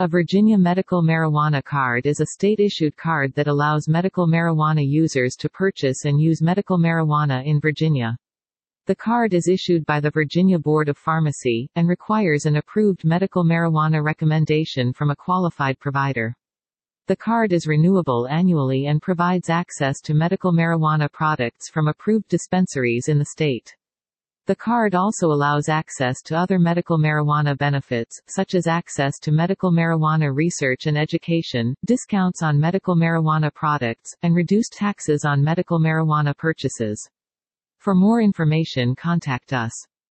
A Virginia medical marijuana card is a state-issued card that allows medical marijuana users to purchase and use medical marijuana in Virginia. The card is issued by the Virginia Board of Pharmacy, and requires an approved medical marijuana recommendation from a qualified provider. The card is renewable annually and provides access to medical marijuana products from approved dispensaries in the state. The card also allows access to other medical marijuana benefits, such as access to medical marijuana research and education, discounts on medical marijuana products, and reduced taxes on medical marijuana purchases. For more information contact us.